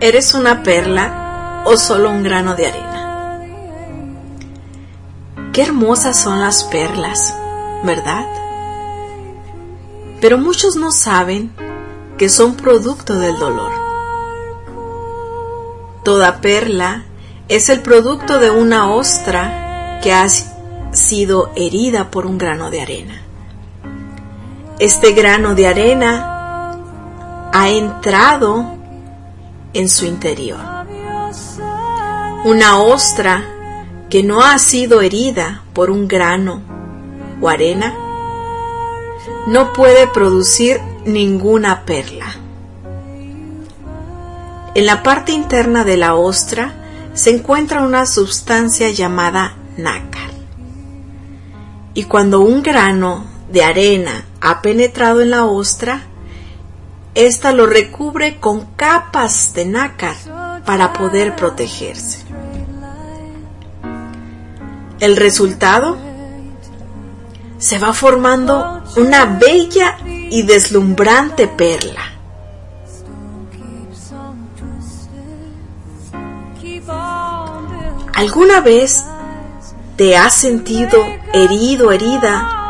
¿Eres una perla o solo un grano de arena? Qué hermosas son las perlas, ¿verdad? Pero muchos no saben que son producto del dolor. Toda perla es el producto de una ostra que ha sido herida por un grano de arena. Este grano de arena ha entrado en su interior. Una ostra que no ha sido herida por un grano o arena no puede producir ninguna perla. En la parte interna de la ostra se encuentra una sustancia llamada nácar. Y cuando un grano de arena ha penetrado en la ostra, ésta lo recubre con capas de nácar para poder protegerse. El resultado se va formando una bella y deslumbrante perla. ¿Alguna vez te has sentido herido, herida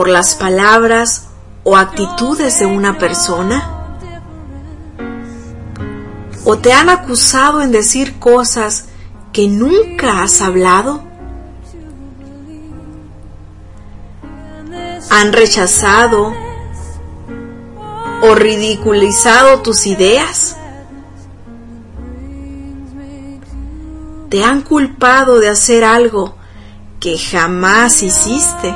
por las palabras o actitudes de una persona? ¿O te han acusado en decir cosas que nunca has hablado? ¿Han rechazado o ridiculizado tus ideas? ¿Te han culpado de hacer algo que jamás hiciste?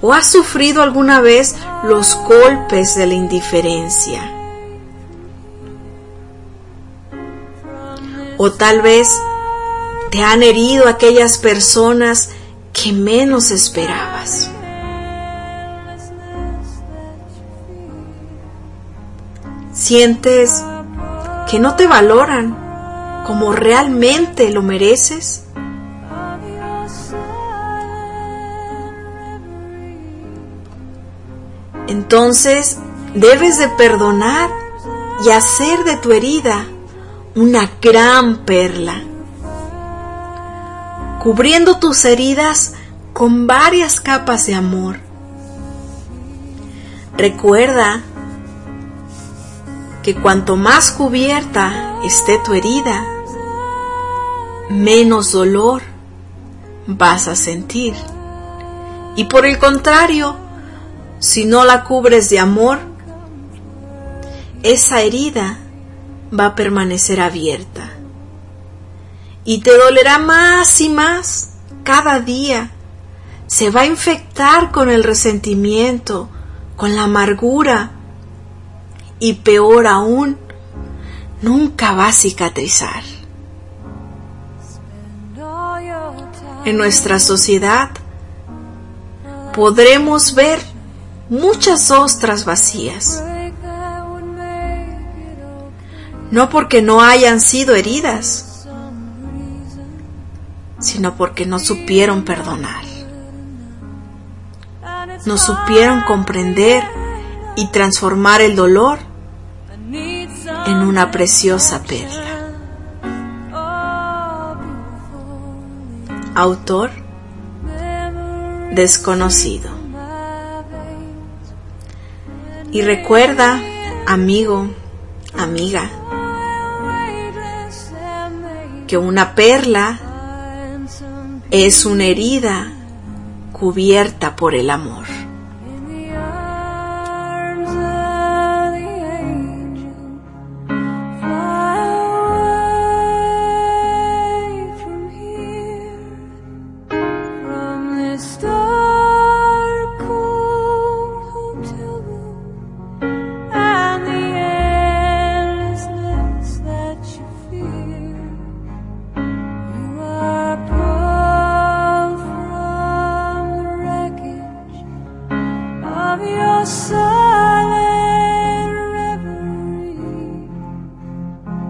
¿O has sufrido alguna vez los golpes de la indiferencia? ¿O tal vez te han herido aquellas personas que menos esperabas? ¿Sientes que no te valoran como realmente lo mereces? Entonces debes de perdonar y hacer de tu herida una gran perla, cubriendo tus heridas con varias capas de amor. Recuerda que cuanto más cubierta esté tu herida, menos dolor vas a sentir. Y por el contrario, si no la cubres de amor, esa herida va a permanecer abierta. Y te dolerá más y más cada día. Se va a infectar con el resentimiento, con la amargura. Y peor aún, nunca va a cicatrizar. En nuestra sociedad podremos ver muchas ostras vacías. No porque no hayan sido heridas, sino porque no supieron perdonar. No supieron comprender y transformar el dolor en una preciosa perla. Autor desconocido. Y recuerda, amigo, amiga, que una perla es una herida cubierta por el amor.